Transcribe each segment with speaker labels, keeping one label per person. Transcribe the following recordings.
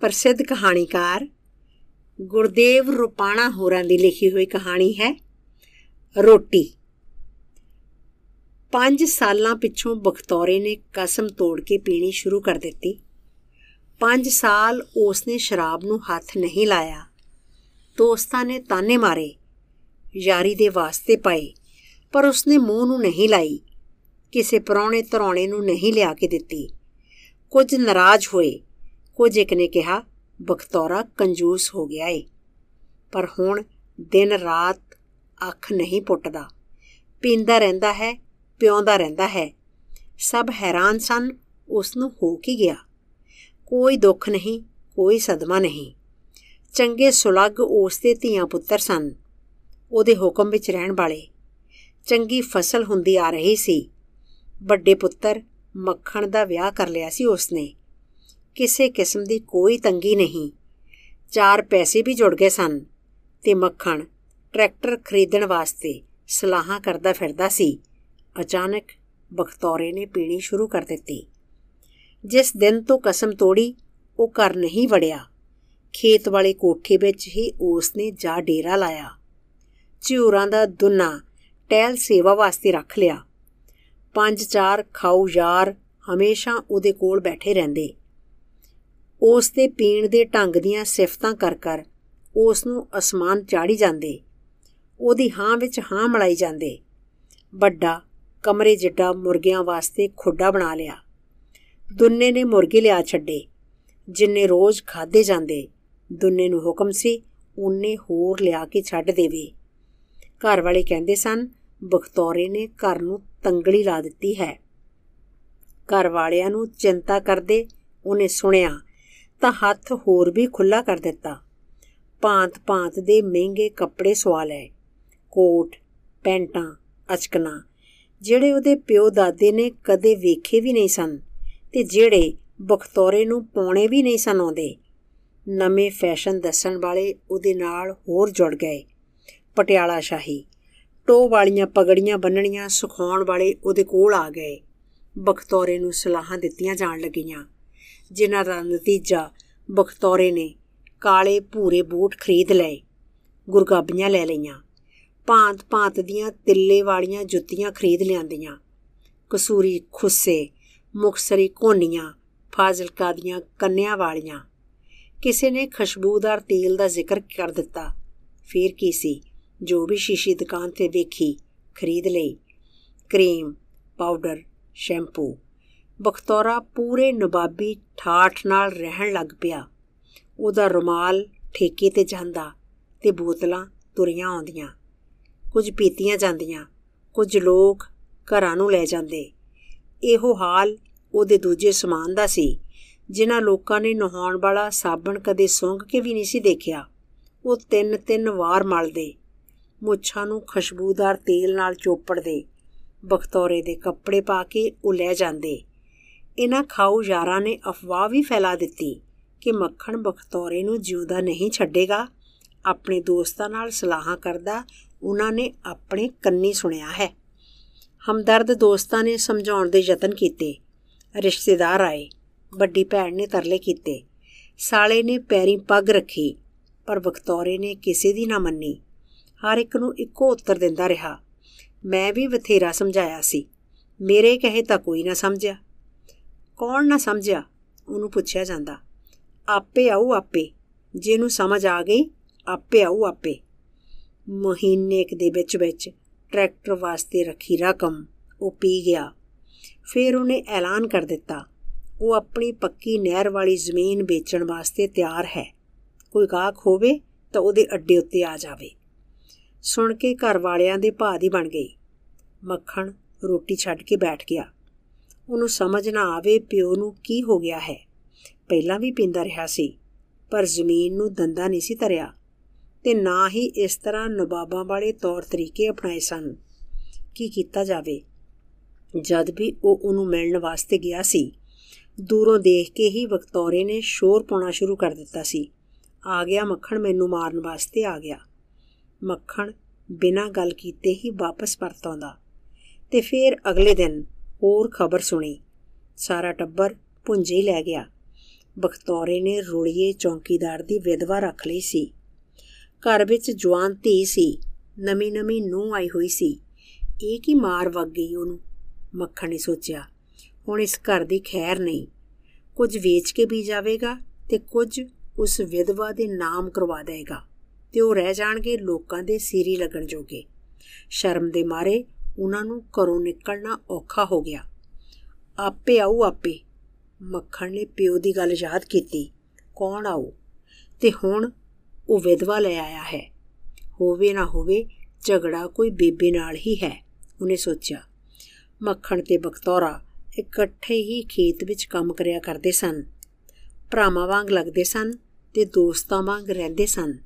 Speaker 1: ਪ੍ਰਸਿੱਧ ਕਹਾਣੀਕਾਰ ਗੁਰਦੇਵ ਰੁਪਾਣਾ ਹੋਰਾਂ ਦੀ ਲਿਖੀ ਹੋਈ ਕਹਾਣੀ ਹੈ ਰੋਟੀ। 5 ਸਾਲਾਂ ਪਿੱਛੋਂ ਬਖਤੌਰੇ ਨੇ ਕਸਮ ਤੋੜ ਕੇ ਪੀਣੀ ਸ਼ੁਰੂ ਕਰ ਦਿੱਤੀ। 5 ਸਾਲ ਉਸਨੇ ਸ਼ਰਾਬ ਨੂੰ ਹੱਥ ਨਹੀਂ ਲਾਇਆ। ਦੋਸਤਾਂ ਨੇ ਤਾਨੇ ਮਾਰੇ, ਯਾਰੀ ਦੇ ਵਾਸਤੇ ਪਾਏ, ਪਰ ਉਸਨੇ ਮੂੰਹ ਨੂੰ ਨਹੀਂ ਲਾਈ, ਕਿਸੇ ਪਰੌਣੇ ਧਰੌਣੇ ਨੂੰ ਨਹੀਂ ਲਿਆ ਕੇ ਦਿੱਤੀ। ਕੁਝ ਨਾਰਾਜ਼ ਹੋਏ ਕੁਝ ਇੱਕ ਨੇ ਕਿਹਾ, ਬਖਤੌਰਾ ਕੰਜੂਸ ਹੋ ਗਿਆ ਏ। ਪਰ ਹੁਣ ਦਿਨ ਰਾਤ ਅੱਖ ਨਹੀਂ ਪੁੱਟਦਾ। ਪੀਂਦਾ ਰਹਿੰਦਾ ਹੈ, ਪਿਉਂਦਾ ਰਹਿੰਦਾ ਹੈ। ਸਭ ਹੈਰਾਨ ਸਨ, ਉਸ ਨੂੰ ਹੋ ਕੀ ਗਿਆ? ਕੋਈ ਦੁੱਖ ਨਹੀਂ, ਕੋਈ ਸਦਮਾ ਨਹੀਂ। ਚੰਗੇ ਸੁਲੱਗ ਉਸ ਦੇ ਧੀਆਂ ਪੁੱਤਰ ਸਨ। ਉਹਦੇ ਹੁਕਮ ਵਿੱਚ ਰਹਿਣ ਵਾਲੇ। ਚੰਗੀ ਫਸਲ ਹੁੰਦੀ ਆ ਰਹੀ ਸੀ। ਵੱਡੇ ਪੁੱਤਰ ਮੱਖਣ ਦਾ ਵਿਆਹ ਕਰ ਲਿਆ ਸੀ ਉਸਨੇ ਕਿਸੇ ਕਿਸਮ ਦੀ ਕੋਈ ਤੰਗੀ ਨਹੀਂ। ਚਾਰ ਪੈਸੇ ਵੀ ਜੁੜ ਗਏ ਸਨ ਤੇ ਮੱਖਣ ਟਰੈਕਟਰ ਖਰੀਦਣ ਵਾਸਤੇ ਸਲਾਹਾਂ ਕਰਦਾ ਫਿਰਦਾ ਸੀ। ਅਚਾਨਕ ਬਖਤੌਰੇ ਨੇ ਪੀਣੀ ਸ਼ੁਰੂ ਕਰ ਦਿੱਤੀ। ਜਿਸ ਦਿਨ ਤੋਂ ਕਸਮ ਤੋੜੀ, ਉਹ ਘਰ ਨਹੀਂ ਵੜਿਆ। ਖੇਤ ਵਾਲੇ ਕੋਠੇ ਵਿੱਚ ਹੀ ਉਸ ਨੇ ਜਾ ਡੇਰਾ ਲਾਇਆ। ਝੂਰਾਂ ਦਾ ਦੁਨਾ ਟਹਿਲ ਸੇਵਾ ਵਾਸਤੇ ਰੱਖ ਲਿਆ। ਪੰਜ ਚਾਰ ਖਾਉ ਯਾਰ ਹਮੇਸ਼ਾ ਉਹਦੇ ਕੋਲ ਬੈਠੇ ਰਹਿੰਦੇ। ਉਸ ਦੇ ਪੀਣ ਦੇ ਢੰਗ ਦੀਆਂ ਸਿਫਤਾਂ ਕਰ ਕਰ ਉਸ ਨੂੰ ਅਸਮਾਨ ਚਾੜੀ ਜਾਂਦੇ। ਉਹਦੀ ਹਾਂ ਵਿੱਚ ਹਾਂ ਮਲਾਈ ਜਾਂਦੇ। ਵੱਡਾ, ਕਮਰੇ ਜਿੱਡਾ ਮੁਰਗਿਆਂ ਵਾਸਤੇ ਖੁੱਡਾ ਬਣਾ ਲਿਆ। ਦੁੰਨੇ ਨੇ ਮੁਰਗੇ ਲਿਆ ਛੱਡੇ। ਜਿੰਨੇ ਰੋਜ਼ ਖਾਦੇ ਜਾਂਦੇ, ਦੁੰਨੇ ਨੂੰ ਹੁਕਮ ਸੀ ਉਹਨੇ ਹੋਰ ਲਿਆ ਕੇ ਛੱਡ ਦੇਵੇ। ਘਰ ਵਾਲੇ ਕਹਿੰਦੇ ਸਨ, ਬਖਤੌਰੇ ਨੇ ਘਰ ਨੂੰ ਤੰਗਲੀ ਲਾ ਦਿੱਤੀ ਹੈ। ਘਰ ਵਾਲਿਆਂ ਨੂੰ ਚਿੰਤਾ ਕਰਦੇ ਉਹਨੇ ਸੁਣਿਆ ਤਾਂ ਹੱਥ ਹੋਰ ਵੀ ਖੁੱਲਾ ਕਰ ਦਿੱਤਾ। ਭਾਂਤ-ਭਾਂਤ ਦੇ ਮਹਿੰਗੇ ਕੱਪੜੇ ਸਵਾ ਲਏ। ਕੋਟ, ਪੈਂਟਾਂ ਅਚਕਨਾ ਜਿਹੜੇ ਉਹਦੇ ਪਿਓ ਦਾਦੇ ਨੇ ਕਦੇ ਵੇਖੇ ਵੀ ਨਹੀਂ ਸਨ ਤੇ ਜਿਹੜੇ ਬਖਤੌਰੇ ਨੂੰ ਪਾਉਣੇ ਵੀ ਨਹੀਂ ਸਨ ਆਉਂਦੇ। ਨਵੇਂ ਫੈਸ਼ਨ ਦੱਸਣ ਵਾਲੇ ਉਹਦੇ ਨਾਲ ਹੋਰ ਜੁੜ ਗਏ। ਪਟਿਆਲਾ ਸ਼ਾਹੀ ਟੋ ਵਾਲੀਆਂ ਪਗੜੀਆਂ ਬੰਨਣੀਆਂ ਸੁਖਾਉਣ ਵਾਲੇ ਉਹਦੇ ਕੋਲ ਆ ਗਏ। ਬਖਤੌਰੇ ਨੂੰ ਸਲਾਹਾਂ ਦਿੱਤੀਆਂ ਜਾਣ ਲੱਗੀਆਂ, ਜਿਨ੍ਹਾਂ ਦਾ ਨਤੀਜਾ ਬਖਤੌਰੇ ਨੇ ਕਾਲੇ ਭੂਰੇ ਬੂਟ ਖਰੀਦ ਲਏ, ਗੁਰਗਾਬੀਆਂ ਲੈ ਲਈਆਂ, ਭਾਂਤ ਭਾਂਤ ਦੀਆਂ ਤਿੱਲੇ ਵਾਲੀਆਂ ਜੁੱਤੀਆਂ ਖਰੀਦ ਲਿਆਂਦੀਆਂ, ਕਸੂਰੀ ਖੁੱਸੇ ਮੁਖਸਰੀ ਕੋਨੀਆਂ ਫਾਜ਼ਿਲਕਾ ਦੀਆਂ ਕੰਨਿਆਂ ਵਾਲੀਆਂ। ਕਿਸੇ ਨੇ ਖੁਸ਼ਬੂਦਾਰ ਤੇਲ ਦਾ ਜ਼ਿਕਰ ਕਰ ਦਿੱਤਾ। ਫੇਰ ਕੀ ਸੀ? ਜੋ ਵੀ ਸ਼ੀਸ਼ੀ ਦੁਕਾਨ ਤੇ ਵੇਖੀ, ਖਰੀਦ ਲਈ। Cream, powder, shampoo. ਬਖਤੌਰਾ ਪੂਰੇ ਨਵਾਬੀ ਠਾਠ ਨਾਲ ਰਹਿਣ ਲੱਗ ਪਿਆ। ਉਹਦਾ ਰੁਮਾਲ ਠੇਕੇ ਤੇ ਜਾਂਦਾ ਤੇ ਬੋਤਲਾਂ ਤੁਰੀਆਂ ਆਉਂਦੀਆਂ। ਕੁਝ ਪੀਤੀਆਂ ਜਾਂਦੀਆਂ, ਕੁਝ ਲੋਕ ਘਰਾਂ ਨੂੰ ਲੈ ਜਾਂਦੇ। ਇਹੋ ਹਾਲ ਉਹਦੇ ਦੂਜੇ ਸਮਾਨ ਦਾ ਸੀ, ਜਿਨ੍ਹਾਂ ਲੋਕਾਂ ਨੇ ਨਹਾਉਣ ਵਾਲਾ ਸਾਬਣ ਕਦੇ ਸੁੰਘ ਕੇ ਵੀ ਨਹੀਂ ਸੀ ਦੇਖਿਆ। ਉਹ ਤਿੰਨ ਤਿੰਨ ਵਾਰ ਮਲਦੇ, ਮੁੱਛਾਂ ਨੂੰ ਖੁਸ਼ਬੂਦਾਰ ਤੇਲ ਨਾਲ ਚੋਪੜਦੇ, ਬਖਤੌਰੇ ਦੇ ਕੱਪੜੇ ਪਾ ਕੇ ਉਹ ਲੈ ਜਾਂਦੇ। ਇਹਨਾਂ ਖਾਊ ਯਾਰਾਂ ਨੇ ਅਫਵਾਹ ਵੀ ਫੈਲਾ ਦਿੱਤੀ ਕਿ ਮੱਖਣ ਬਖਤੌਰੇ ਨੂੰ ਜਿਉਂਦਾ ਨਹੀਂ ਛੱਡੇਗਾ। ਆਪਣੇ ਦੋਸਤਾਂ ਨਾਲ ਸਲਾਹਾਂ ਕਰਦਾ ਉਹਨਾਂ ਨੇ ਆਪਣੇ ਕੰਨੀ ਸੁਣਿਆ ਹੈ। ਹਮਦਰਦ ਦੋਸਤਾਂ ਨੇ ਸਮਝਾਉਣ ਦੇ ਯਤਨ ਕੀਤੇ। ਰਿਸ਼ਤੇਦਾਰ ਆਏ। ਵੱਡੀ ਭੈਣ ਨੇ ਤਰਲੇ ਕੀਤੇ। ਸਾਲੇ ਨੇ ਪੈਰੀ ਪੱਗ ਰੱਖੀ, ਪਰ ਬਖਤੌਰੇ ਨੇ ਕਿਸੇ ਦੀ ਨਾ ਮੰਨੀ। ਹਰ ਇੱਕ ਨੂੰ ਇੱਕੋ ਉੱਤਰ ਦਿੰਦਾ ਰਿਹਾ। ਮੈਂ ਵੀ ਬਥੇਰਾ ਸਮਝਾਇਆ ਸੀ। ਮੇਰੇ ਕਹੇ ਤਾਂ ਕੋਈ ਨਾ ਸਮਝਿਆ। ਕੌਣ ਨਾ ਸਮਝਿਆ, ਉਹਨੂੰ ਪੁੱਛਿਆ ਜਾਂਦਾ। ਆਪੇ ਆਉ ਆਪੇ, ਜਿਹਨੂੰ ਸਮਝ ਆ ਗਈ, ਆਪੇ ਆਉ ਆਪੇ। ਮਹੀਨੇ ਇੱਕ ਦੇ ਵਿੱਚ ਵਿੱਚ ਟਰੈਕਟਰ ਵਾਸਤੇ ਰੱਖੀ ਰਕਮ, ਉਹ ਪੀ ਗਿਆ। ਫਿਰ ਉਹਨੇ ਐਲਾਨ ਕਰ ਦਿੱਤਾ, ਉਹ ਆਪਣੀ ਪੱਕੀ ਨਹਿਰ ਵਾਲੀ ਜ਼ਮੀਨ ਵੇਚਣ ਵਾਸਤੇ ਤਿਆਰ ਹੈ। ਕੋਈ ਗਾਹਕ ਹੋਵੇ ਤਾਂ ਉਹਦੇ ਅੱਡੇ ਉੱਤੇ ਆ ਜਾਵੇ। ਸੁਣ ਕੇ ਘਰ ਵਾਲਿਆਂ ਦੇ ਭਾਅ ਦੀ ਬਣ ਗਈ। ਮੱਖਣ ਰੋਟੀ ਛੱਡ ਕੇ ਬੈਠ ਗਿਆ। ਉਹਨੂੰ ਸਮਝ ਨਾ ਆਵੇ ਪਿਓ ਨੂੰ ਕੀ ਹੋ ਗਿਆ ਹੈ। ਪਹਿਲਾਂ ਵੀ ਪੀਂਦਾ ਰਿਹਾ ਸੀ, ਪਰ ਜ਼ਮੀਨ ਨੂੰ ਦੰਦਾ ਨਹੀਂ ਸੀ ਧਰਿਆ ਤੇ ਨਾ ਹੀ ਇਸ ਤਰ੍ਹਾਂ ਨਵਾਬਾਂ ਵਾਲੇ ਤੌਰ ਤਰੀਕੇ ਅਪਣਾਏ ਸਨ। ਕੀ ਕੀਤਾ ਜਾਵੇ? ਜਦ ਵੀ ਉਹ ਉਹਨੂੰ ਮਿਲਣ ਵਾਸਤੇ ਗਿਆ ਸੀ, ਦੂਰੋਂ ਦੇਖ ਕੇ ਹੀ ਵਕਤੌਰੇ ਨੇ ਸ਼ੋਰ ਪਾਉਣਾ ਸ਼ੁਰੂ ਕਰ ਦਿੱਤਾ ਸੀ। ਆ ਗਿਆ ਮੱਖਣ ਮੈਨੂੰ ਮਾਰਨ ਵਾਸਤੇ ਆ ਗਿਆ। ਮੱਖਣ ਬਿਨਾਂ ਗੱਲ ਕੀਤੇ ਹੀ ਵਾਪਸ ਪਰਤ ਆਉਂਦਾ ਤੇ ਫਿਰ ਅਗਲੇ ਦਿਨ ਹੋਰ ਖਬਰ ਸੁਣੀ। ਸਾਰਾ ਟੱਬਰ ਪੁੰਜੇ ਲੈ ਗਿਆ। ਬਖਤੌਰੇ ਨੇ ਰੋਲੀਏ ਚੌਂਕੀਦਾਰ ਦੀ ਵਿਧਵਾ ਰੱਖ ਲਈ ਸੀ। ਘਰ ਵਿੱਚ ਜਵਾਨ ਧੀ ਸੀ। ਨਵੀਂ ਨਵੀਂ ਨੂੰ ਆਈ ਹੋਈ ਸੀ। ਇਹ ਕੀ ਮਾਰ ਵਗ ਗਈ ਉਹਨੂੰ? ਮੱਖਣ ਨੇ ਸੋਚਿਆ। ਹੁਣ ਇਸ ਘਰ ਦੀ ਖੈਰ ਨਹੀਂ। ਕੁਝ ਵੇਚ ਕੇ ਵੀ ਜਾਵੇਗਾ ਤੇ ਕੁਝ ਉਸ ਵਿਧਵਾ ਦੇ ਨਾਮ ਕਰਵਾ ਦੇਗਾ ਤੇ ਉਹ ਰਹਿ ਜਾਣਗੇ ਲੋਕਾਂ ਦੇ ਸੀਰੀ ਲੱਗਣ ਜੋਗੇ। ਸ਼ਰਮ ਦੇ ਮਾਰੇ ਉਹਨਾਂ ਨੂੰ ਘਰੋਂ ਨਿਕਲਣਾ ਔਖਾ ਹੋ ਗਿਆ। ਆਪੇ ਆਉ ਆਪੇ। ਮੱਖਣ ਨੇ ਪਿਓ ਦੀ ਗੱਲ ਯਾਦ ਕੀਤੀ। ਕੌਣ ਆਉ ਤੇ ਹੁਣ ਉਹ ਵਿਧਵਾ ਲੈ ਆਇਆ ਹੈ। ਹੋਵੇ ਨਾ ਹੋਵੇ, ਝਗੜਾ ਕੋਈ ਬੇਬੇ ਨਾਲ ਹੀ ਹੈ, ਉਹਨੇ ਸੋਚਿਆ। ਮੱਖਣ ਤੇ ਬਖਤੌਰਾ ਇਕੱਠੇ ਹੀ ਖੇਤ ਵਿੱਚ ਕੰਮ ਕਰਿਆ ਕਰਦੇ ਸਨ। ਭਰਾਵਾਂ ਵਾਂਗ ਲੱਗਦੇ ਸਨ ਤੇ ਦੋਸਤਾਂ ਵਾਂਗ ਰਹਿੰਦੇ ਸਨ।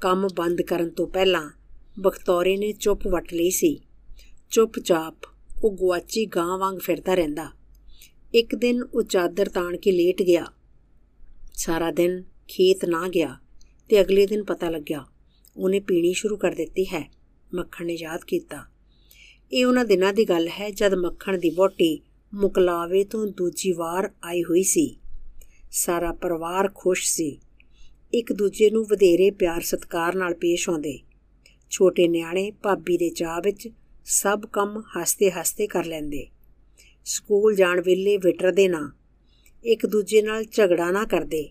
Speaker 1: ਕੰਮ ਬੰਦ ਕਰਨ ਤੋਂ ਪਹਿਲਾਂ ਬਖਤੌਰੇ ਨੇ ਚੁੱਪ ਵਟ ਲਈ ਸੀ। ਚੁੱਪਚਾਪ ਉਹ ਗੁਆਚੀ ਗਾਂ ਵਾਂਗ ਫਿਰਦਾ ਰਹਿੰਦਾ। ਇੱਕ ਦਿਨ ਉਹ ਚਾਦਰ ਤਾਣ ਕੇ ਲੇਟ ਗਿਆ। ਸਾਰਾ ਦਿਨ ਖੇਤ ਨਾ ਗਿਆ ਤੇ ਅਗਲੇ ਦਿਨ ਪਤਾ ਲੱਗਿਆ ਉਹਨੇ ਪੀਣੀ ਸ਼ੁਰੂ ਕਰ ਦਿੱਤੀ ਹੈ, ਮੱਖਣ ਨੇ ਯਾਦ ਕੀਤਾ। ਇਹ ਉਹਨਾਂ ਦਿਨਾਂ ਦੀ ਗੱਲ ਹੈ ਜਦ ਮੱਖਣ ਦੀ ਵੋਟੀ ਮੁਕਲਾਵੇ ਤੋਂ ਦੂਜੀ ਵਾਰ ਆਈ ਹੋਈ ਸੀ। ਸਾਰਾ ਪਰਿਵਾਰ ਖੁਸ਼ ਸੀ। ਇੱਕ ਦੂਜੇ ਨੂੰ ਵਧੇਰੇ ਪਿਆਰ ਸਤਿਕਾਰ ਨਾਲ ਪੇਸ਼ ਆਉਂਦੇ। ਛੋਟੇ ਨਿਆਣੇ ਭਾਬੀ ਦੇ ਚਾਹ ਵਿੱਚ ਸਭ ਕੰਮ ਹੱਸਦੇ-ਹੱਸਦੇ ਕਰ ਲੈਂਦੇ। ਸਕੂਲ ਜਾਣ ਵੇਲੇ ਵਿਟਰਦੇ ਨਾ, ਇੱਕ ਦੂਜੇ ਨਾਲ ਝਗੜਾ ਨਾ ਕਰਦੇ।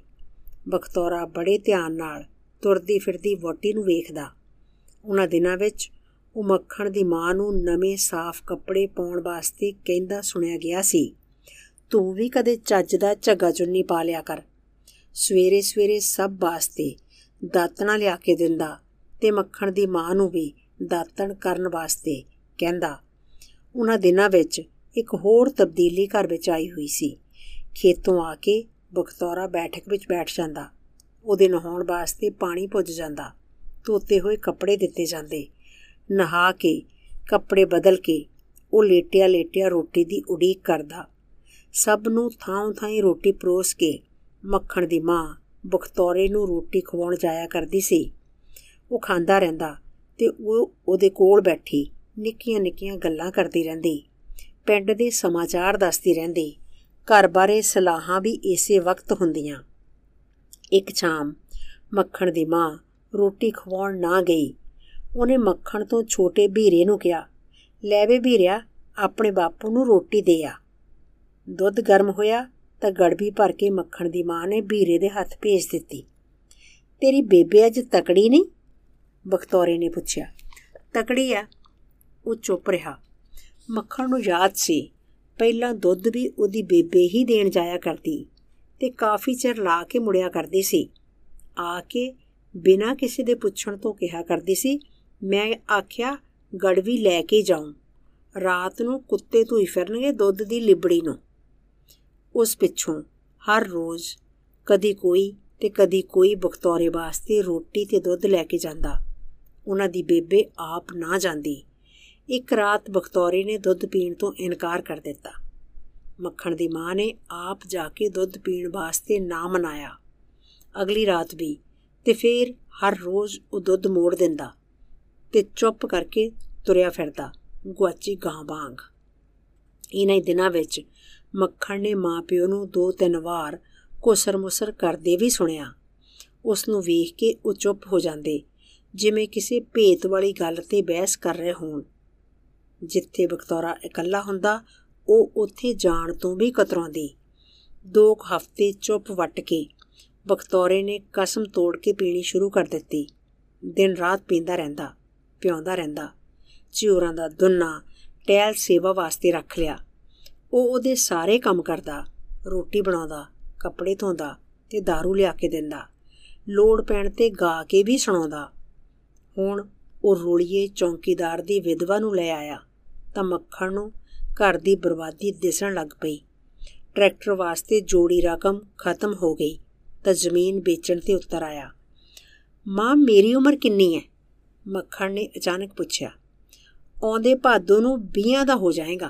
Speaker 1: ਬਖਤੌਰਾ ਬੜੇ ਧਿਆਨ ਨਾਲ ਤੁਰਦੀ ਫਿਰਦੀ ਵੋਟੀ ਨੂੰ ਵੇਖਦਾ। ਉਹਨਾਂ ਦਿਨਾਂ ਵਿੱਚ ਉਹ ਮੱਖਣ ਦੀ ਮਾਂ ਨੂੰ ਨਵੇਂ ਸਾਫ਼ ਕੱਪੜੇ ਪਾਉਣ ਵਾਸਤੇ ਕਹਿੰਦਾ ਸੁਣਿਆ ਗਿਆ ਸੀ, ਤੂੰ ਵੀ ਕਦੇ ਚੱਜ ਦਾ ਝੱਗਾ ਚੁੰਨੀ ਪਾ ਲਿਆ ਕਰ। ਸਵੇਰੇ ਸਵੇਰੇ ਸਭ ਵਾਸਤੇ ਦਾਤਣਾ ਲਿਆ ਕੇ ਦਿੰਦਾ ਤੇ ਮੱਖਣ ਦੀ ਮਾਂ ਨੂੰ ਵੀ ਦਾਤਣ ਕਰਨ ਵਾਸਤੇ ਕਹਿੰਦਾ ਉਹਨਾਂ ਦਿਨਾਂ ਵਿੱਚ ਇੱਕ ਹੋਰ ਤਬਦੀਲੀ ਘਰ ਵਿੱਚ ਆਈ ਹੋਈ ਸੀ। ਖੇਤੋਂ ਆ ਕੇ ਬਖਤੌਰਾ ਬੈਠਕ ਵਿੱਚ ਬੈਠ ਜਾਂਦਾ। ਉਹਦੇ ਨਹਾਉਣ ਵਾਸਤੇ ਪਾਣੀ ਪੁੱਜ ਜਾਂਦਾ। ਧੋਤੇ ਹੋਏ ਕੱਪੜੇ ਦਿੱਤੇ ਜਾਂਦੇ। ਨਹਾ ਕੇ ਕੱਪੜੇ ਬਦਲ ਕੇ ਉਹ ਲੇਟਿਆ ਲੇਟਿਆ ਰੋਟੀ ਦੀ ਉਡੀਕ ਕਰਦਾ। ਸਭ ਨੂੰ ਥਾਂ-ਥਾਂ ਰੋਟੀ ਪਰੋਸ ਕੇ ਮੱਖਣ ਦੀ ਮਾਂ ਬਖਤੌਰੇ ਨੂੰ ਰੋਟੀ ਖਵਾਉਣ ਜਾਇਆ ਕਰਦੀ ਸੀ। ਉਹ ਖਾਂਦਾ ਰਹਿੰਦਾ ਤੇ ਉਹ ਉਹਦੇ ਕੋਲ ਬੈਠੀ। ਨਿੱਕੀਆਂ-ਨਿੱਕੀਆਂ ਗੱਲਾਂ ਕਰਦੀ ਰਹਿੰਦੀ। ਪਿੰਡ ਦੇ ਸਮਾਚਾਰ ਦੱਸਦੀ ਰਹਿੰਦੀ। ਘਰ ਬਾਰੇ ਸਲਾਹਾਂ ਵੀ ਇਸੇ ਵਕਤ ਹੁੰਦੀਆਂ। ਇੱਕ ਸ਼ਾਮ ਮੱਖਣ ਦੀ ਮਾਂ ਰੋਟੀ ਖਵਾਉਣ ਨਾ ਗਈ। ਉਹਨੇ ਮੱਖਣ ਤੋਂ ਛੋਟੇ ਵੀਰੇ ਨੂੰ ਕਿਹਾ, ਲੈ ਵੇ ਵੀਰਿਆ ਆਪਣੇ ਬਾਪੂ ਨੂੰ ਰੋਟੀ ਦੇ ਆ। ਦੁੱਧ ਗਰਮ ਹੋਇਆ ਤਾਂ ਗੜਬੀ ਭਰ ਕੇ ਮੱਖਣ ਦੀ ਮਾਂ ਨੇ ਵੀਰੇ ਦੇ ਹੱਥ ਭੇਜ ਦਿੱਤੀ। ਤੇਰੀ ਬੇਬੇ ਅੱਜ ਤਕੜੀ ਨਹੀਂ? ਬਖਤੌਰੇ ਨੇ ਪੁੱਛਿਆ। ਤਕੜੀ ਆ। ਉਹ ਚੁੱਪ ਰਿਹਾ। ਮੱਖਣ ਨੂੰ ਯਾਦ ਸੀ, ਪਹਿਲਾਂ ਦੁੱਧ ਵੀ ਉਹਦੀ ਬੇਬੇ ਹੀ ਦੇਣ ਜਾਇਆ ਕਰਦੀ ਤੇ ਕਾਫੀ ਚਿਰ ਲਾ ਕੇ ਮੁੜਿਆ ਕਰਦੀ ਸੀ। ਆ ਕੇ ਬਿਨਾਂ ਕਿਸੇ ਦੇ ਪੁੱਛਣ ਤੋਂ ਕਿਹਾ ਕਰਦੀ ਸੀ, ਮੈਂ ਆਖਿਆ ਗੜਵੀ ਲੈ ਕੇ ਜਾਉਂ। ਰਾਤ ਨੂੰ ਕੁੱਤੇ ਧੂਈ ਫਿਰਨਗੇ ਦੁੱਧ ਦੀ ਲਿਬੜੀ ਨੂੰ। ਉਸ ਪਿੱਛੋਂ ਹਰ ਰੋਜ਼ ਕਦੀ ਕੋਈ ਤੇ ਕਦੀ ਕੋਈ ਬਖਤੌਰੇ ਵਾਸਤੇ ਰੋਟੀ ਤੇ ਦੁੱਧ ਲੈ ਕੇ ਜਾਂਦਾ। ਉਹਨਾਂ ਦੀ ਬੇਬੇ ਆਪ ਨਾ ਜਾਂਦੀ। ਇੱਕ ਰਾਤ ਬਖਤੌਰੇ ਨੇ ਦੁੱਧ ਪੀਣ ਤੋਂ ਇਨਕਾਰ ਕਰ ਦਿੱਤਾ। ਮੱਖਣ ਦੀ ਮਾਂ ਨੇ ਆਪ ਜਾ ਕੇ ਦੁੱਧ ਪੀਣ ਵਾਸਤੇ ਨਾ ਮਨਾਇਆ। ਅਗਲੀ ਰਾਤ ਵੀ, ਤੇ ਫਿਰ ਹਰ ਰੋਜ਼ ਉਹ ਦੁੱਧ ਮੋੜ ਦਿੰਦਾ ਤੇ ਚੁੱਪ ਕਰਕੇ ਤੁਰਿਆ ਫਿਰਦਾ, ਗੁਆਚੀ ਗਾਂ ਵਾਂਗ। ਇਨਾਂ ਦਿਨਾਂ ਵਿੱਚ ਮੱਖਣ ਨੇ ਮਾਪਿਓ ਨੂੰ ਦੋ ਤਿੰਨ ਵਾਰ ਕੋਸਰ-ਮੁਸਰ ਕਰਦੇ ਵੀ ਸੁਣਿਆ। ਉਸ ਨੂੰ ਵੇਖ ਕੇ ਉਹ ਚੁੱਪ ਹੋ ਜਾਂਦੇ, ਜਿਵੇਂ ਕਿਸੇ ਭੇਤ ਵਾਲੀ ਗੱਲ ਤੇ ਬਹਿਸ ਕਰ ਰਹੇ ਹੋਣ। ਜਿੱਥੇ ਬਖਤੌਰਾ ਇਕੱਲਾ ਹੁੰਦਾ, ਉਹ ਉੱਥੇ ਜਾਣ ਤੋਂ ਵੀ ਕਤਰਾਉਂਦੀ। ਦੋ ਹਫ਼ਤੇ ਚੁੱਪ ਵਟ ਕੇ ਬਖਤੌਰੇ ਨੇ ਕਸਮ ਤੋੜ ਕੇ ਪੀਣੀ ਸ਼ੁਰੂ ਕਰ ਦਿੱਤੀ। ਦਿਨ ਰਾਤ ਪੀਂਦਾ ਰਹਿੰਦਾ ਪਿਉਂਦਾ ਰਹਿੰਦਾ ਚਿਉਰਾਂ ਦਾ ਦੁੰਨਾ ਟੈਲ ਸੇਵਾ ਵਾਸਤੇ ਰੱਖ ਲਿਆ। ਉਹ ਉਹਦੇ ਸਾਰੇ ਕੰਮ ਕਰਦਾ, ਰੋਟੀ ਬਣਾਉਂਦਾ, ਕੱਪੜੇ ਧੋਂਦਾ ਤੇ दारू ਲਿਆ ਕੇ ਦਿੰਦਾ। ਲੋੜ ਪੈਣ ਤੇ ਗਾ ਕੇ ਵੀ ਸੁਣਾਉਂਦਾ। ਹੁਣ ਉਹ ਰੋਲੀਏ ਚੌਂਕੀਦਾਰ ਦੀ ਵਿਧਵਾ ਨੂੰ ਲੈ ਆਇਆ। ਤਾਂ ਮੱਖਣ ਨੂੰ ਘਰ ਦੀ ਬਰਬਾਦੀ ਦਿਸਣ ਲੱਗ ਪਈ। ਟਰੈਕਟਰ ਵਾਸਤੇ ਜੋੜੀ ਰਕਮ ਖਤਮ ਹੋ ਗਈ ਤਾਂ ਜ਼ਮੀਨ ਵੇਚਣ ਤੇ ਉਤਰ ਆਇਆ। ਮਾਂ, ਮੇਰੀ ਉਮਰ ਕਿੰਨੀ ਹੈ? ਮੱਖਣ ਨੇ ਅਚਾਨਕ ਪੁੱਛਿਆ। ਆਉਂਦੇ ਭਾਦੋ ਨੂੰ 20 ਦਾ ਹੋ ਜਾਏਗਾ।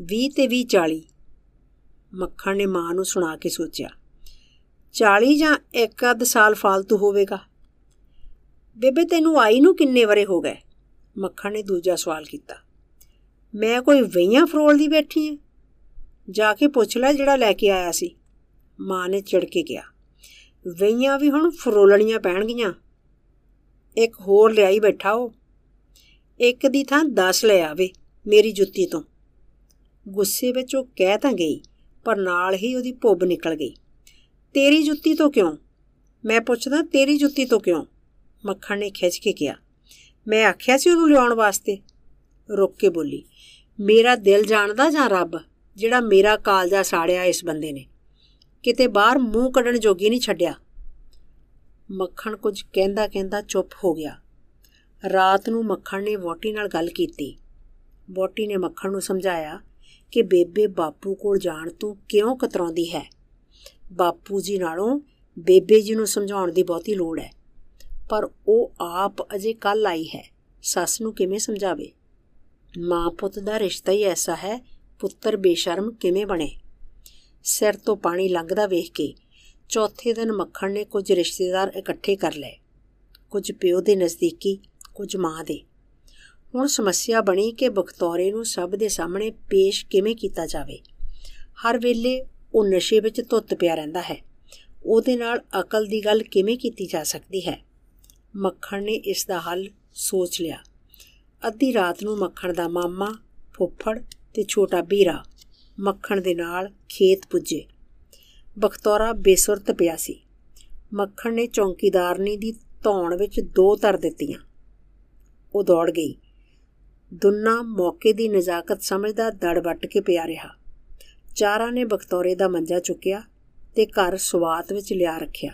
Speaker 1: 20 ਤੇ 20 40 ਮੱਖਣ ਨੇ ਮਾਂ ਨੂੰ ਸੁਣਾ ਕੇ ਸੋਚਿਆ। 40 ਜਾਂ ਇੱਕ ਅੱਧ ਸਾਲ ਫालतू ਹੋਵੇਗਾ? ਬੇਬੇ, ਤੈਨੂੰ ਆਈ ਨੂੰ ਕਿੰਨੇ ਵਰੇ ਹੋ ਗਏ? ਮੱਖਣ ਨੇ ਦੂਜਾ ਸਵਾਲ ਕੀਤਾ। ਮੈਂ ਕੋਈ ਵਈਆਂ ਫਰੋਲ ਦੀ ਬੈਠੀ ਐ ਜਾ ਕੇ ਪੁੱਛ ਲੈ ਜਿਹੜਾ ਲੈ ਕੇ ਆਇਆ ਸੀ। ਮਾਂ ਨੇ ਚਿੜ ਕੇ ਕਿਹਾ ਵਈਆਂ ਵੀ ਹੁਣ ਫਰੋਲਣੀਆਂ ਪੈਣਗੀਆਂ। ਇੱਕ ਹੋਰ ਲਿਆਈ ਬੈਠਾ ਉਹ। ਇੱਕ ਦੀ ਥਾਂ 10 ਲੈ ਆਵੇ ਮੇਰੀ ਜੁੱਤੀ ਤੋਂ। ਗੁੱਸੇ ਵਿੱਚ ਉਹ ਕਹਿ ਤਾਂ ਗਈ, ਪਰ ਨਾਲ ਹੀ ਉਹਦੀ ਭੁੱਬ ਨਿਕਲ ਗਈ। ਤੇਰੀ ਜੁੱਤੀ ਤੋਂ ਕਿਉਂ? ਮੈਂ ਪੁੱਛਦਾ ਤੇਰੀ ਜੁੱਤੀ ਤੋਂ ਕਿਉਂ? ਮੱਖਣ ਨੇ ਖਿੱਚ ਕੇ ਕਿਹਾ, ਮੈਂ ਆਖਿਆ ਸੀ ਉਹਨੂੰ ਲਿਆਉਣ ਵਾਸਤੇ। ਰੁੱਕ ਕੇ ਬੋਲੀ ਮੇਰਾ ਦਿਲ ਜਾਣਦਾ ਜਾਂ ਰੱਬ, ਜਿਹੜਾ ਮੇਰਾ ਕਾਲਜਾ ਸਾੜਿਆ ਇਸ ਬੰਦੇ ਨੇ। ਕਿਤੇ ਬਾਹਰ ਮੂੰਹ ਕੱਢਣ ਜੋਗੀ ਨਹੀਂ ਛੱਡਿਆ। ਮੱਖਣ ਕੁਝ ਕਹਿੰਦਾ ਕਹਿੰਦਾ ਚੁੱਪ ਹੋ ਗਿਆ। ਰਾਤ ਨੂੰ ਮੱਖਣ ਨੇ ਵੋਟੀ ਨਾਲ ਗੱਲ ਕੀਤੀ। ਵੋਟੀ ਨੇ ਮੱਖਣ ਨੂੰ ਸਮਝਾਇਆ ਕਿ ਬੇਬੇ ਬਾਪੂ ਕੋਲ ਜਾਣ ਤੋਂ ਕਿਉਂ ਕਤਰਾਉਂਦੀ ਹੈ। ਬਾਪੂ ਜੀ ਨਾਲੋਂ ਬੇਬੇ ਜੀ ਨੂੰ ਸਮਝਾਉਣ ਦੀ ਬਹੁਤੀ ਲੋੜ ਹੈ। ਪਰ ਉਹ ਆਪ ਅਜੇ ਕੱਲ ਆਈ ਹੈ। ਸੱਸ ਨੂੰ ਕਿਵੇਂ ਸਮਝਾਵੇ? ਮਾਂ ਪੁੱਤ ਦਾ ਰਿਸ਼ਤਾ ਹੀ ਐਸਾ ਹੈ, ਪੁੱਤਰ ਬੇਸ਼ਰਮ ਕਿਵੇਂ ਬਣੇ? ਸਿਰ ਤੋਂ ਪਾਣੀ ਲੰਘਦਾ ਵੇਖ ਕੇ ਚੌਥੇ ਦਿਨ ਮੱਖਣ ਨੇ ਕੁਝ ਰਿਸ਼ਤੇਦਾਰ ਇਕੱਠੇ ਕਰ ਲਏ। ਕੁਝ ਪਿਓ ਦੇ ਨਜ਼ਦੀਕੀ, ਕੁਝ ਮਾਂ ਦੇ। ਹੁਣ ਸਮੱਸਿਆ ਬਣੀ ਕਿ ਬਖਤੌਰੇ ਨੂੰ ਸਭ ਦੇ ਸਾਹਮਣੇ ਪੇਸ਼ ਕਿਵੇਂ ਕੀਤਾ ਜਾਵੇ। ਹਰ ਵੇਲੇ ਉਹ ਨਸ਼ੇ ਵਿੱਚ ਧੁੱਤ ਪਿਆ ਰਹਿੰਦਾ ਹੈ। ਉਹਦੇ ਨਾਲ ਅਕਲ ਦੀ ਗੱਲ ਕਿਵੇਂ ਕੀਤੀ ਜਾ ਸਕਦੀ ਹੈ? ਮੱਖਣ ਨੇ ਇਸ ਦਾ ਹੱਲ ਸੋਚ ਲਿਆ। ਅੱਧੀ ਰਾਤ ਨੂੰ ਮੱਖਣ ਦਾ ਮਾਮਾ, ਫੁੱਫੜ ਤੇ ਛੋਟਾ ਵੀਰਾ ਮੱਖਣ ਦੇ ਨਾਲ ਖੇਤ ਪੁੱਜੇ। ਬਖਤੌਰਾ ਬੇਸੁਰਤ ਪਿਆ ਸੀ। ਮੱਖਣ ਨੇ ਚੌਂਕੀਦਾਰਨੀ ਦੀ ਧੌਣ ਵਿੱਚ ਦੋ ਧਰ ਦਿੱਤੀਆਂ। ਉਹ ਦੌੜ ਗਈ। ਦੁੰਨਾ ਮੌਕੇ ਦੀ ਨਜ਼ਾਕਤ ਸਮਝਦਾ ਦੜ ਵੱਟ ਕੇ ਪਿਆ ਰਿਹਾ। ਚਾਰਾਂ ਨੇ ਬਖਤੌਰੇ ਦਾ ਮੰਜਾ ਚੁੱਕਿਆ ਤੇ ਘਰ ਸਵਾਤ ਵਿੱਚ ਲਿਆ ਰੱਖਿਆ।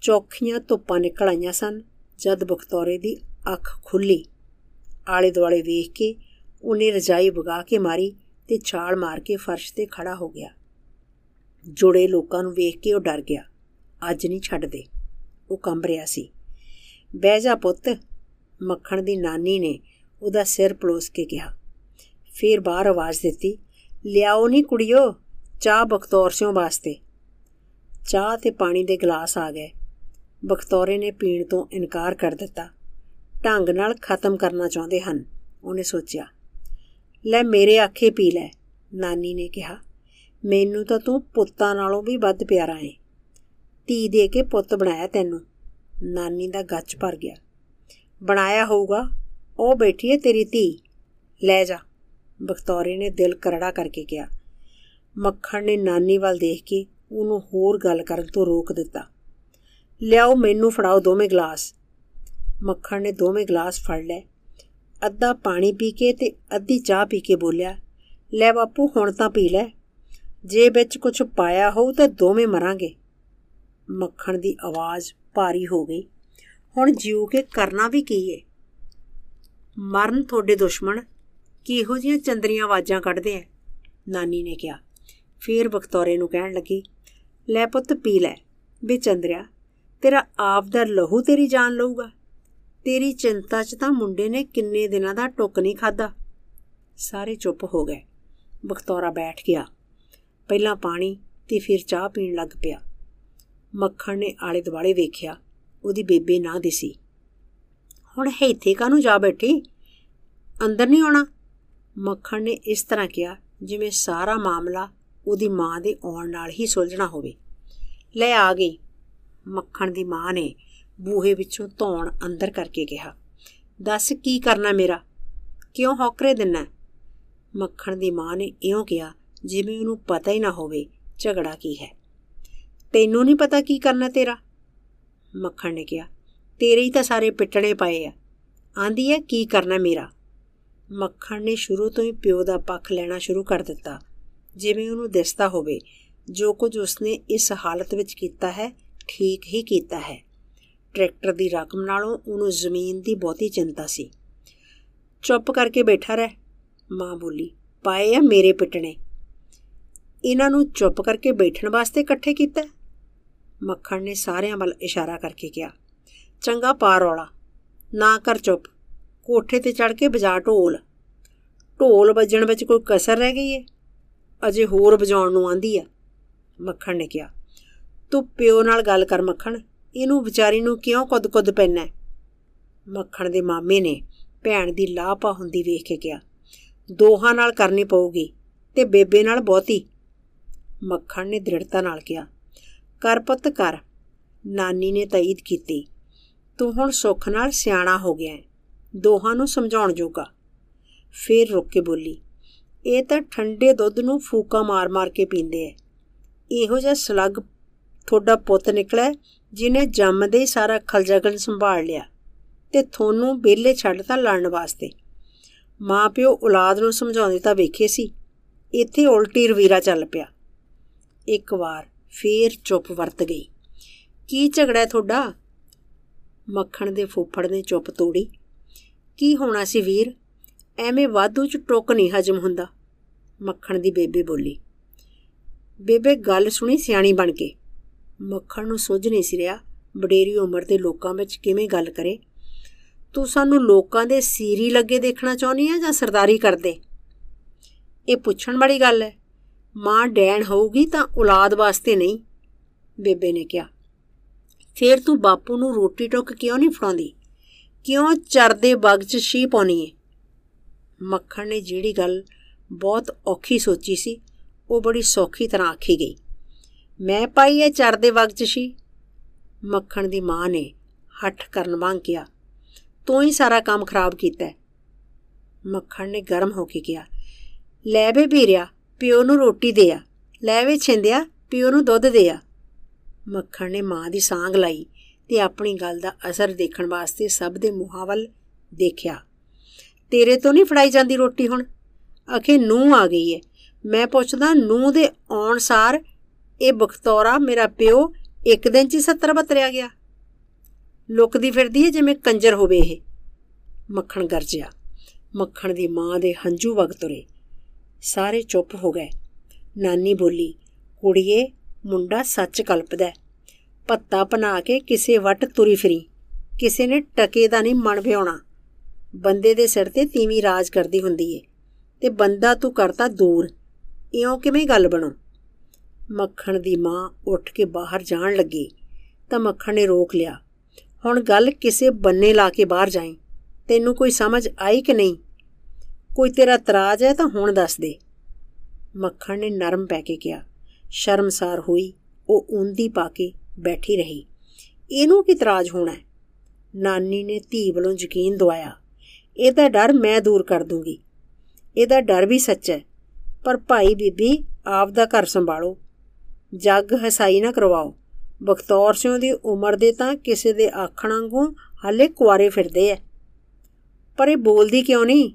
Speaker 1: ਚੌਖੀਆਂ ਧੁੱਪਾਂ ਨਿਕਲ ਆਈਆਂ ਸਨ ਜਦ ਬਖਤੌਰੇ ਦੀ ਅੱਖ ਖੁੱਲੀ ਆਲੇ ਦੁਆਲੇ ਵੇਖ ਕੇ ਉਹਨੇ ਰਜਾਈ ਵਗਾ ਕੇ ਮਾਰੀ ਤੇ ਛਾਲ ਮਾਰ ਕੇ ਫਰਸ਼ ਤੇ ਖੜਾ ਹੋ ਗਿਆ। ਜੁੜੇ ਲੋਕਾਂ ਨੂੰ ਵੇਖ ਕੇ ਉਹ ਡਰ ਗਿਆ। ਅੱਜ ਨਹੀਂ ਛੱਡਦੇ। ਉਹ ਕੰਬ ਰਿਹਾ ਸੀ। ਬਹਿ ਜਾ ਪੁੱਤ। ਮੱਖਣ ਦੀ ਨਾਨੀ ਨੇ ਉਹਦਾ ਸਿਰ ਪਲੋਸ ਕੇ ਕਿਹਾ। ਫੇਰ ਬਾਹਰ ਆਵਾਜ਼ ਦਿੱਤੀ, ਲਿਆਓ ਨਹੀਂ ਕੁੜਿਓ, ਚਾਹ ਬਖਤੌਰ ਸਿਓ ਵਾਸਤੇ। ਚਾਹ ਤੇ ਪਾਣੀ ਦੇ ਗਲਾਸ ਆ ਗਏ। ਬਖਤੌਰੇ ਨੇ ਪੀਣ ਤੋਂ ਇਨਕਾਰ ਕਰ ਦਿੱਤਾ। ਢੰਗ ਨਾਲ ਖਤਮ ਕਰਨਾ ਚਾਹੁੰਦੇ ਹਨ। ਉਹਨੇ ਸੋਚਿਆ, ਲੈ ਮੇਰੇ ਆਖੇ ਪੀ ਲੈ। ਨਾਨੀ ਨੇ ਕਿਹਾ, ਮੈਨੂੰ ਤਾਂ ਤੂੰ ਪੁੱਤਾਂ ਨਾਲੋਂ ਵੀ ਵੱਧ ਪਿਆਰਾ ਏ। ਧੀ ਦੇ ਕੇ ਪੁੱਤ ਬਣਾਇਆ ਤੈਨੂੰ। ਨਾਨੀ ਦਾ ਗੱਚ ਭਰ ਗਿਆ। ਬਣਾਇਆ ਹੋਊਗਾ, ਉਹ ਬੈਠੀ ਏ ਤੇਰੀ ਧੀ। ਲੈ ਜਾ। ਬਖਤੌਰੇ ਨੇ ਦਿਲ ਕਰੜਾ ਕਰਕੇ ਕਿਹਾ। ਮੱਖਣ ਨੇ ਨਾਨੀ ਵੱਲ ਦੇਖ ਕੇ ਉਹਨੂੰ ਹੋਰ ਗੱਲ ਕਰਨ ਤੋਂ ਰੋਕ ਦਿੱਤਾ। ਲਿਆਓ, ਮੈਨੂੰ ਫੜਾਓ ਦੋਵੇਂ ਗਲਾਸ। ਮੱਖਣ ਨੇ ਦੋਵੇਂ ਗਲਾਸ ਫੜ ਲਏ। ਅੱਧਾ ਪਾਣੀ ਪੀ ਕੇ ਤੇ ਅੱਧੀ ਚਾਹ ਪੀ ਕੇ ਬੋਲਿਆ, ਲੈ ਬਾਪੂ, ਹੁਣ ਤਾਂ ਪੀ ਲੈ। ਜੇ ਵਿੱਚ ਕੁਝ ਪਾਇਆ ਹੋਊ ਤਾਂ ਦੋਵੇਂ ਮਰਾਂਗੇ। ਮੱਖਣ ਦੀ ਆਵਾਜ਼ ਭਾਰੀ ਹੋ ਗਈ। ਹੁਣ ਜਿਉ ਕੇ ਕਰਨਾ ਵੀ ਕੀ ਏ? ਮਰਨ ਤੁਹਾਡੇ ਦੁਸ਼ਮਣ ਕਿਹੋ ਜੀਆਂ ਚੰਦਰੀਆਂ ਆਵਾਜ਼ਾਂ ਕੱਢਦੇ ਐ? ਨਾਨੀ ਨੇ ਕਿਹਾ। ਫੇਰ ਬਖਤੌਰੇ ਨੂੰ ਕਹਿਣ ਲੱਗੀ, ਲੈ ਪੁੱਤ, ਪੀ ਲੈ। ਵੀ ਚੰਦਰਿਆ, ਤੇਰਾ ਆਪ ਦਾ ਲਹੂ ਤੇਰੀ ਜਾਨ ਲਊਗਾ। ਤੇਰੀ ਚਿੰਤਾ 'ਚ ਤਾਂ ਮੁੰਡੇ ਨੇ ਕਿੰਨੇ ਦਿਨਾਂ ਦਾ ਟੁੱਕ ਨਹੀਂ ਖਾਦਾ ਸਾਰੇ ਚੁੱਪ ਹੋ ਗਏ। ਬਖਤੌਰਾ ਬੈਠ ਗਿਆ। ਪਹਿਲਾਂ ਪਾਣੀ ਤੇ ਫਿਰ ਚਾਹ ਪੀਣ ਲੱਗ ਪਿਆ। ਮੱਖਣ ਨੇ ਆਲੇ ਦੁਆਲੇ ਵੇਖਿਆ। ਉਹਦੀ ਬੇਬੇ ਨਾ ਦਿਸੀ ਹੁਣ ਇੱਥੇ ਕਾਹਨੂੰ ਜਾ ਬੈਠੀ? ਅੰਦਰ ਨਹੀਂ ਆਉਣਾ? ਮੱਖਣ ਨੇ ਇਸ ਤਰ੍ਹਾਂ ਕਿਹਾ, ਜਿਵੇਂ ਸਾਰਾ ਮਾਮਲਾ ਉਹਦੀ ਮਾਂ ਦੇ ਆਉਣ ਨਾਲ ਹੀ ਸੁਲਝਣਾ ਹੋਵੇ। ਲੈ ਆ ਗਈ। ਮੱਖਣ ਦੀ ਮਾਂ ਨੇ ਬੂਹੇ ਵਿੱਚੋਂ ਧੌਣ ਅੰਦਰ ਕਰਕੇ ਕਿਹਾ, ਦੱਸ ਕੀ ਕਰਨਾ ਮੇਰਾ? ਕਿਉਂ ਹੌਕਰੇ ਦਿੰਨਾ ਮੱਖਣ ਦੀ ਮਾਂ ਨੇ ਇਉਂ ਕਿਹਾ, ਜਿਵੇਂ ਉਹਨੂੰ ਪਤਾ ਹੀ ਨਾ ਹੋਵੇ ਝਗੜਾ ਕੀ ਹੈ। ਤੈਨੂੰ ਨਹੀਂ ਪਤਾ ਕੀ ਕਰਨਾ ਤੇਰਾ? ਮੱਖਣ ਨੇ ਕਿਹਾ, ਤੇਰੇ ਹੀ ਤਾਂ ਸਾਰੇ ਪਿੱਟਣੇ ਪਏ ਆ। ਆਂਦੀ ਹੈ ਕੀ ਕਰਨਾ ਮੇਰਾ? ਮੱਖਣ ਨੇ ਸ਼ੁਰੂ ਤੋਂ ਹੀ ਪਿਓ ਦਾ ਪੱਖ ਲੈਣਾ ਸ਼ੁਰੂ ਕਰ ਦਿੱਤਾ। ਜਿਵੇਂ ਉਹਨੂੰ ਦਿਸਦਾ ਹੋਵੇ, ਜੋ ਕੁਝ ਉਸਨੇ ਇਸ ਹਾਲਤ ਵਿੱਚ ਕੀਤਾ ਹੈ, ਠੀਕ ਹੀ ਕੀਤਾ ਹੈ। ਟਰੈਕਟਰ ਦੀ ਰਕਮ ਨਾਲੋਂ ਉਹਨੂੰ ਜ਼ਮੀਨ ਦੀ ਬਹੁਤੀ ਚਿੰਤਾ ਸੀ। ਚੁੱਪ ਕਰਕੇ ਬੈਠਾ ਰਹਿ। ਮਾਂ ਬੋਲੀ, ਪਾਏ ਆ ਮੇਰੇ ਪਿੱਟਣੇ। ਇਹਨਾਂ ਨੂੰ ਚੁੱਪ ਕਰਕੇ ਬੈਠਣ ਵਾਸਤੇ ਇਕੱਠੇ ਕੀਤਾ? ਮੱਖਣ ਨੇ ਸਾਰਿਆਂ ਵੱਲ ਇਸ਼ਾਰਾ ਕਰਕੇ ਕਿਹਾ, ਚੰਗਾ ਪਾ ਰੌਲਾ। ਨਾ ਕਰ ਚੁੱਪ। ਕੋਠੇ ਤੇ ਚੜ ਕੇ ਵਜਾ ਢੋਲ। ਢੋਲ ਵੱਜਣ ਵਿੱਚ ਕੋਈ ਕਸਰ ਰਹਿ ਗਈ ਏ? ਅਜੇ ਹੋਰ ਵਜਾਉਣ ਨੂੰ ਆਂਦੀ ਆ? ਮੱਖਣ ਨੇ ਕਿਹਾ, ਤੂੰ ਪਿਓ ਨਾਲ ਗੱਲ ਕਰ ਮੱਖਣ। ਇਹਨੂੰ ਵਿਚਾਰੀ ਨੂੰ ਕਿਉਂ ਕੁੱਦ-ਕੁੱਦ ਪੈਣਾ ਮੱਖਣ ਦੇ ਮਾਮੇ ਨੇ ਭੈਣ ਦੀ ਲਾਪਾ ਹੁੰਦੀ ਵੇਖ ਕੇ ਕਿਹਾ, ਦੋਹਾਂ ਨਾਲ ਕਰਨੀ ਪਊਗੀ ਤੇ ਬੇਬੇ ਨਾਲ ਬਹੁਤੀ। ਮੱਖਣ ਨੇ ਦ੍ਰਿੜਤਾ ਨਾਲ ਕਿਹਾ, ਕਰ ਪੁੱਤ, ਕਰ। ਨਾਨੀ ਨੇ ਤਾਇਦ ਕੀਤੀ। ਤੂੰ ਹੁਣ ਸੁੱਖ ਨਾਲ ਸਿਆਣਾ ਹੋ ਗਿਆ ਦੋਹਾਂ ਨੂੰ ਸਮਝਾਉਣ ਜੋਗਾ। ਫੇਰ ਰੁੱਕ ਕੇ ਬੋਲੀ, ਇਹ ਤਾਂ ਠੰਡੇ ਦੁੱਧ ਨੂੰ ਫੂਕਾ ਮਾਰ-ਮਾਰ ਕੇ ਪੀਂਦੇ ਐ। ਇਹੋ ਜਿਹਾ ਸਲੱਗ ਤੁਹਾਡਾ ਪੁੱਤ ਨਿਕਲਿਆ ਜਿਨੇ ਜੰਮਦੇ ਹੀ ਸਾਰਾ ਖਲਜਗਨ ਸੰਭਾਲ ਲਿਆ ਤੇ ਤੁਹਾਨੂੰ ਬੇਲੇ ਛੱਡਤਾ ਲੜਨ ਵਾਸਤੇ। ਮਾਂ ਪਿਓ ਔਲਾਦ ਨੂੰ ਸਮਝਾਉਂਦੇ ਤਾਂ ਵੇਖੇ ਸੀ। ਇੱਥੇ ਉਲਟੀ ਰਵੀਰਾ ਚੱਲ ਪਿਆ। ਇੱਕ ਵਾਰ ਫੇਰ ਚੁੱਪ ਵਰਤ ਗਈ। ਕੀ ਝਗੜਾ ਤੁਹਾਡਾ? ਮੱਖਣ ਦੇ ਫੁੱਫੜ ਨੇ ਚੁੱਪ ਤੋੜੀ। ਕੀ ਹੋਣਾ ਸੀ ਵੀਰ? ਐਵੇਂ ਵਾਧੂ ਚ ਟੁੱਕ ਨਹੀਂ ਹਜਮ ਹੁੰਦਾ। ਮੱਖਣ ਦੀ ਬੇਬੇ ਬੋਲੀ। ਬੇਬੇ ਗੱਲ ਸੁਣੀ ਸਿਆਣੀ ਬਣ ਕੇ। ਮੱਖਣ ਨੂੰ ਸੁੱਝ ਨਹੀਂ ਸੀ ਰਿਹਾ। ਬਡੇਰੀ ਉਮਰ ਦੇ ਲੋਕਾਂ ਵਿੱਚ ਕਿਵੇਂ ਗੱਲ ਕਰੇ? ਤੂੰ ਸਾਨੂੰ ਲੋਕਾਂ ਦੇ ਸੀਰੀ ਲੱਗੇ ਦੇਖਣਾ ਚਾਹੁੰਦੀ ਆ ਜਾਂ ਸਰਦਾਰੀ ਕਰਦੇ? ਇਹ ਪੁੱਛਣ ਵਾਲੀ ਗੱਲ ਹੈ। ਮਾਂ ਡੈਣ ਹੋਊਗੀ ਤਾਂ ਔਲਾਦ ਵਾਸਤੇ ਨਹੀਂ, ਬੇਬੇ ਨੇ ਕਿਹਾ। ਫੇਰ ਤੂੰ ਬਾਪੂ ਨੂੰ ਰੋਟੀ ਟੁੱਕ ਕਿਉਂ ਨਹੀਂ ਫੜਾਉਂਦੀ? ਕਿਉਂ ਚਰਦੇ ਬਗ 'ਚ ਸ਼ੀ ਪਾਉਣੀ ਏ? ਮੱਖਣ ਨੇ ਜਿਹੜੀ ਗੱਲ ਬਹੁਤ ਔਖੀ ਸੋਚੀ ਸੀ, ਉਹ ਬੜੀ ਸੌਖੀ ਤਰ੍ਹਾਂ ਆਖੀ ਗਈ। ਮੈਂ ਪਾਈ ਐ ਚਰਦੇ ਵਗ 'ਚ ਸ਼ੀ। ਮੱਖਣ ਦੀ ਮਾਂ ਨੇ ਹੱਠ ਕਰਨ ਵਾਂਗ ਕਿਹਾ, ਤੂੰ ਹੀ ਸਾਰਾ ਕੰਮ ਖਰਾਬ ਕੀਤਾ ਮੱਖਣ ਨੇ ਗਰਮ ਹੋ ਕੇ ਕਿਹਾ, ਲੈ ਵੇ ਵੀਰਿਆ ਪਿਓ ਨੂੰ ਰੋਟੀ ਦੇ ਆ ਲੈ ਵੇ ਛਿੰਦਿਆ, ਪਿਓ ਨੂੰ ਦੁੱਧ ਦੇ ਆ ਮੱਖਣ ਨੇ ਮਾਂ ਦੀ ਸਾਂਗ ਲਾਈ ਤੇ ਆਪਣੀ ਗੱਲ ਦਾ ਅਸਰ ਦੇਖਣ ਵਾਸਤੇ ਸਭ ਦੇ ਮੂੰਹਾਂ ਵੱਲ ਦੇਖਿਆ। ਤੇਰੇ ਤੋਂ ਨਹੀਂ ਫੜਾਈ ਜਾਂਦੀ ਰੋਟੀ ਹੁਣ? ਅਖੇ ਨੂੰ ਆ ਗਈ ਏ। ਮੈਂ ਪੁੱਛਦਾ ਨੂੰ ਦੇ ਆਉਣ ਸਾਰ ਇਹ ਬਖਤੌਰਾ ਮੇਰਾ ਪਿਓ ਇੱਕ ਦਿਨ 'ਚ ਹੀ 70 ਬਤਰਿਆ ਗਿਆ। ਲੁਕਦੀ ਫਿਰਦੀ ਏ ਜਿਵੇਂ ਕੰਜਰ ਹੋਵੇ ਇਹ। ਮੱਖਣ ਗਰਜਿਆ। ਮੱਖਣ ਦੀ ਮਾਂ ਦੇ ਹੰਝੂ ਵਗ ਤੁਰੇ। ਸਾਰੇ ਚੁੱਪ ਹੋ ਗਏ। ਨਾਨੀ ਬੋਲੀ, ਕੁੜੀਏ, ਮੁੰਡਾ ਸੱਚ ਕਲਪਦਾ ਪੱਤਾ ਬਣਾ ਕੇ ਕਿਸੇ ਵਟ ਤੁਰੀ ਫਰੀ। ਕਿਸੇ ਨੇ ਟਕੇ ਦਾ ਨਹੀਂ ਮਨ ਭਿਉਣਾ ਬੰਦੇ ਦੇ ਸਿਰ ਤੇ ਤੀਵੀਂ ਰਾਜ ਕਰਦੀ ਹੁੰਦੀ ਏ। ਤੇ ਬੰਦਾ ਤੂੰ ਕਰਤਾ ਦੂਰ। ਇਉਂ ਕਿਵੇਂ ਗੱਲ ਬਣੋ? ਮੱਖਣ ਦੀ ਮਾਂ ਉੱਠ ਕੇ ਬਾਹਰ ਜਾਣ ਲੱਗੀ, ਤਾਂ ਮੱਖਣ ਨੇ ਰੋਕ ਲਿਆ। ਹੁਣ ਗੱਲ ਕਿਸੇ ਬੰਨੇ ਲਾ ਕੇ ਬਾਹਰ ਜਾਈ। ਤੈਨੂੰ ਕੋਈ ਸਮਝ ਆਈ ਕਿ ਨਹੀਂ? ਕੋਈ ਤੇਰਾ ਤਰਾਜ ਹੈ ਤਾਂ ਹੁਣ ਦੱਸ ਦੇ। ਮੱਖਣ ਨੇ ਨਰਮ ਪੈ ਕੇ ਕਿਹਾ। ਸ਼ਰਮਸਾਰ ਹੋਈ, ਉਹ ਉਂਦੀ ਪਾ ਕੇ ਬੈਠੀ ਰਹੀ। ਇਹਨੂੰ ਕੀ ਤਰਾਜ ਹੋਣਾ ਨਾਨੀ ਨੇ ਧੀ ਵੱਲੋਂ ਯਕੀਨ ਦਵਾਇਆ। ਇਹਦਾ ਡਰ ਮੈਂ ਦੂਰ ਕਰ ਦੂੰਗੀ। ਇਹਦਾ ਡਰ ਵੀ ਸੱਚ ਹੈ, ਪਰ ਭਾਈ ਬੀਬੀ ਆਪ ਦਾ ਘਰ ਸੰਭਾਲੋ। ਜੱਗ ਹਸਾਈ ਨਾ ਕਰਵਾਓ। ਬਖਤੌਰ ਸਿੰਘ ਦੀ ਉਮਰ ਦੇ ਤਾਂ ਕਿਸੇ ਦੇ ਆਖਣ ਵਾਂਗੂ ਹਾਲੇ ਕੁਆਰੇ ਫਿਰਦੇ ਐ। ਪਰ ਇਹ ਬੋਲਦੀ ਕਿਉਂ ਨਹੀਂ?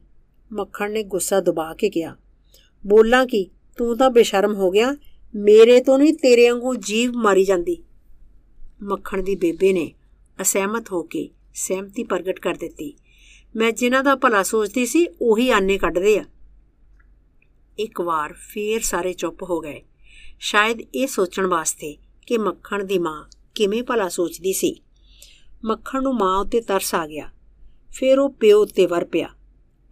Speaker 1: ਮੱਖਣ ਨੇ ਗੁੱਸਾ ਦਬਾ ਕੇ ਕਿਹਾ, ਬੋਲਾਂ ਕੀ? ਤੂੰ ਤਾਂ ਬੇਸ਼ਰਮ ਹੋ ਗਿਆ। ਮੇਰੇ ਤੋਂ ਨਹੀਂ ਤੇਰੇ ਵਾਂਗੂ ਜੀਵ ਮਾਰੀ ਜਾਂਦੀ। ਮੱਖਣ ਦੀ ਬੇਬੇ ਨੇ ਅਸਹਿਮਤ ਹੋ ਕੇ ਸਹਿਮਤੀ ਪ੍ਰਗਟ ਕਰ ਦਿੱਤੀ। ਮੈਂ ਜਿਨ੍ਹਾਂ ਦਾ ਭਲਾ ਸੋਚਦੀ ਸੀ, ਉਹੀ ਆਨੇ ਕੱਢਦੇ ਆ। ਇੱਕ ਵਾਰ ਫੇਰ ਸਾਰੇ ਚੁੱਪ ਹੋ ਗਏ। ਸ਼ਾਇਦ ਇਹ ਸੋਚਣ ਵਾਸਤੇ ਕਿ ਮੱਖਣ ਦੀ ਮਾਂ ਕਿਵੇਂ ਭਲਾ ਸੋਚਦੀ ਸੀ। ਮੱਖਣ ਨੂੰ ਮਾਂ ਉੱਤੇ ਤਰਸ ਆ ਗਿਆ। ਫਿਰ ਉਹ ਪਿਓ ਉੱਤੇ ਵਰ ਪਿਆ।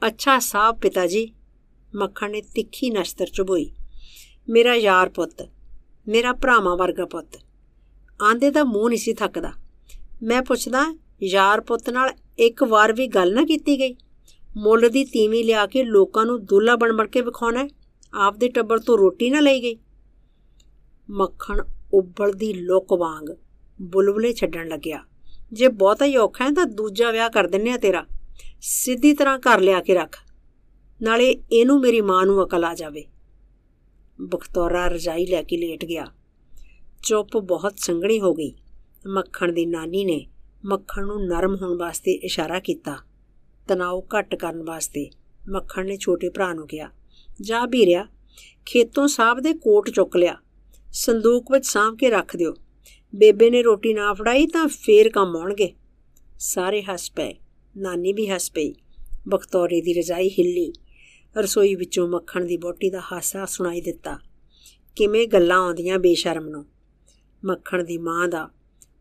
Speaker 1: ਅੱਛਾ ਸਾਬ ਪਿਤਾ ਜੀ। ਮੱਖਣ ਨੇ ਤਿੱਖੀ ਨਸ਼ਤਰ ਚੁਬੋਈ। ਮੇਰਾ ਯਾਰ ਪੁੱਤ, ਮੇਰਾ ਭਰਾਵਾਂ ਵਰਗਾ ਪੁੱਤ। ਆਂਦੇ ਦਾ ਮੂੰਹ ਨਹੀਂ ਸੀ ਥੱਕਦਾ। ਮੈਂ ਪੁੱਛਦਾ, ਯਾਰ ਪੁੱਤ ਨਾਲ ਇੱਕ ਵਾਰ ਵੀ ਗੱਲ ਨਾ ਕੀਤੀ ਗਈ? ਮੁੱਲ ਦੀ ਤੀਵੀਂ ਲਿਆ ਕੇ ਲੋਕਾਂ ਨੂੰ ਦੁੱਲਾ ਬਣ ਬਣ ਕੇ ਵਿਖਾਉਣਾ ਆਪਦੇ ਟੱਬਰ ਤੋਂ ਰੋਟੀ ਨਾ ਲਈ ਗਈ? ਮੱਖਣ ਉਬਲਦੀ ਲੁੱਕ ਵਾਂਗ ਬੁਲਬੁਲੇ ਛੱਡਣ ਲੱਗਿਆ। ਜੇ ਬਹੁਤਾ ਹੀ ਔਖਾ ਹੈ ਤਾਂ ਦੂਜਾ ਵਿਆਹ ਕਰ ਦਿੰਨੇ ਆ ਤੇਰਾ। ਸਿੱਧੀ ਤਰ੍ਹਾਂ ਘਰ ਲਿਆ ਕੇ ਰੱਖ। ਨਾਲੇ ਇਹਨੂੰ ਮੇਰੀ ਮਾਂ ਨੂੰ ਅਕਲ ਆ ਜਾਵੇ। ਬਖਤੌਰਾ ਰਜਾਈ ਲੈ ਕੇ ਲੇਟ ਗਿਆ। ਚੁੱਪ ਬਹੁਤ ਸੰਘਣੀ ਹੋ ਗਈ। ਮੱਖਣ ਦੀ ਨਾਨੀ ਨੇ ਮੱਖਣ ਨੂੰ ਨਰਮ ਹੋਣ ਵਾਸਤੇ ਇਸ਼ਾਰਾ ਕੀਤਾ। ਤਣਾਅ ਘੱਟ ਕਰਨ ਵਾਸਤੇ ਮੱਖਣ ਨੇ ਛੋਟੇ ਭਰਾ ਨੂੰ ਕਿਹਾ, ਜਾ ਵੀਰਿਆ, ਖੇਤੋਂ ਸਾਹਬ ਦੇ ਕੋਟ ਚੁੱਕ ਲਿਆ। ਸੰਦੂਕ ਵਿੱਚ ਸਾਂਭ ਕੇ ਰੱਖ ਦਿਓ। ਬੇਬੇ ਨੇ ਰੋਟੀ ਨਾ ਫੜਾਈ ਤਾਂ ਫੇਰ ਕੰਮ ਆਉਣਗੇ। ਸਾਰੇ ਹੱਸ ਪਏ। ਨਾਨੀ ਵੀ ਹੱਸ ਪਈ। ਬਖਤੌਰੇ ਦੀ ਰਜਾਈ ਹਿੱਲੀ। ਰਸੋਈ ਵਿੱਚੋਂ ਮੱਖਣ ਦੀ ਬੋਟੀ ਦਾ ਹਾਸਾ ਸੁਣਾਈ ਦਿੱਤਾ। ਕਿਵੇਂ ਗੱਲਾਂ ਆਉਂਦੀਆਂ ਬੇਸ਼ਰਮ ਨੂੰ। ਮੱਖਣ ਦੀ ਮਾਂ ਦਾ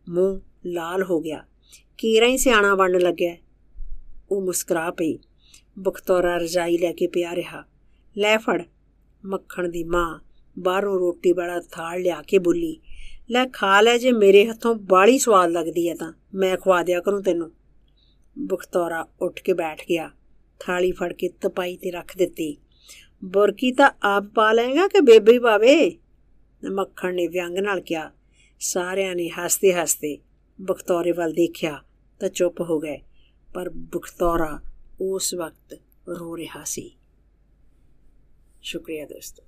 Speaker 1: ਮੂੰਹ ਲਾਲ ਹੋ ਗਿਆ। ਕੀਰਾ ਹੀ ਸਿਆਣਾ ਬਣਨ ਲੱਗਿਆ। ਉਹ ਮੁਸਕਰਾ ਪਈ। ਬਖਤੌਰਾ ਰਜਾਈ ਲੈ ਕੇ ਪਿਆ ਰਿਹਾ। ਲੈ ਫੜ। ਮੱਖਣ ਦੀ ਮਾਂ ਬਾਹਰੋਂ ਰੋਟੀ ਵਾਲਾ ਥਾਲ ਲਿਆ ਕੇ ਬੋਲੀ, ਲੈ ਖਾ ਲੈ ਜੇ ਮੇਰੇ ਹੱਥੋਂ ਬਾਲੀ ਸਵਾਦ ਲੱਗਦੀ ਹੈ ਤਾਂ, ਮੈਂ ਖਵਾ ਦਿਆ ਕਰੂੰ ਤੈਨੂੰ। ਬਖਤੌਰਾ ਉੱਠ ਕੇ ਬੈਠ ਗਿਆ, ਥਾਲੀ ਫੜ ਕੇ ਤਪਾਈ ਤੇ ਰੱਖ ਦਿੱਤੀ। ਬੁਰਕੀ ਤਾਂ ਆਪ ਪਾ ਲਏਗਾ ਕਿ ਬੇਬੇ ਹੀ ਪਾਵੇ? ਮੱਖਣ ਨੇ ਵਿਅੰਗ ਨਾਲ ਕਿਹਾ। ਸਾਰਿਆਂ ਨੇ ਹੱਸਦੇ ਹੱਸਦੇ ਬਖਤੌਰੇ ਵੱਲ ਦੇਖਿਆ ਤਾਂ ਚੁੱਪ ਹੋ ਗਏ, ਪਰ ਬਖਤੌਰਾ ਉਸ ਵਕਤ ਰੋ ਰਿਹਾ ਸੀ। ਸ਼ੁਕਰੀਆ ਦੋਸਤੋ।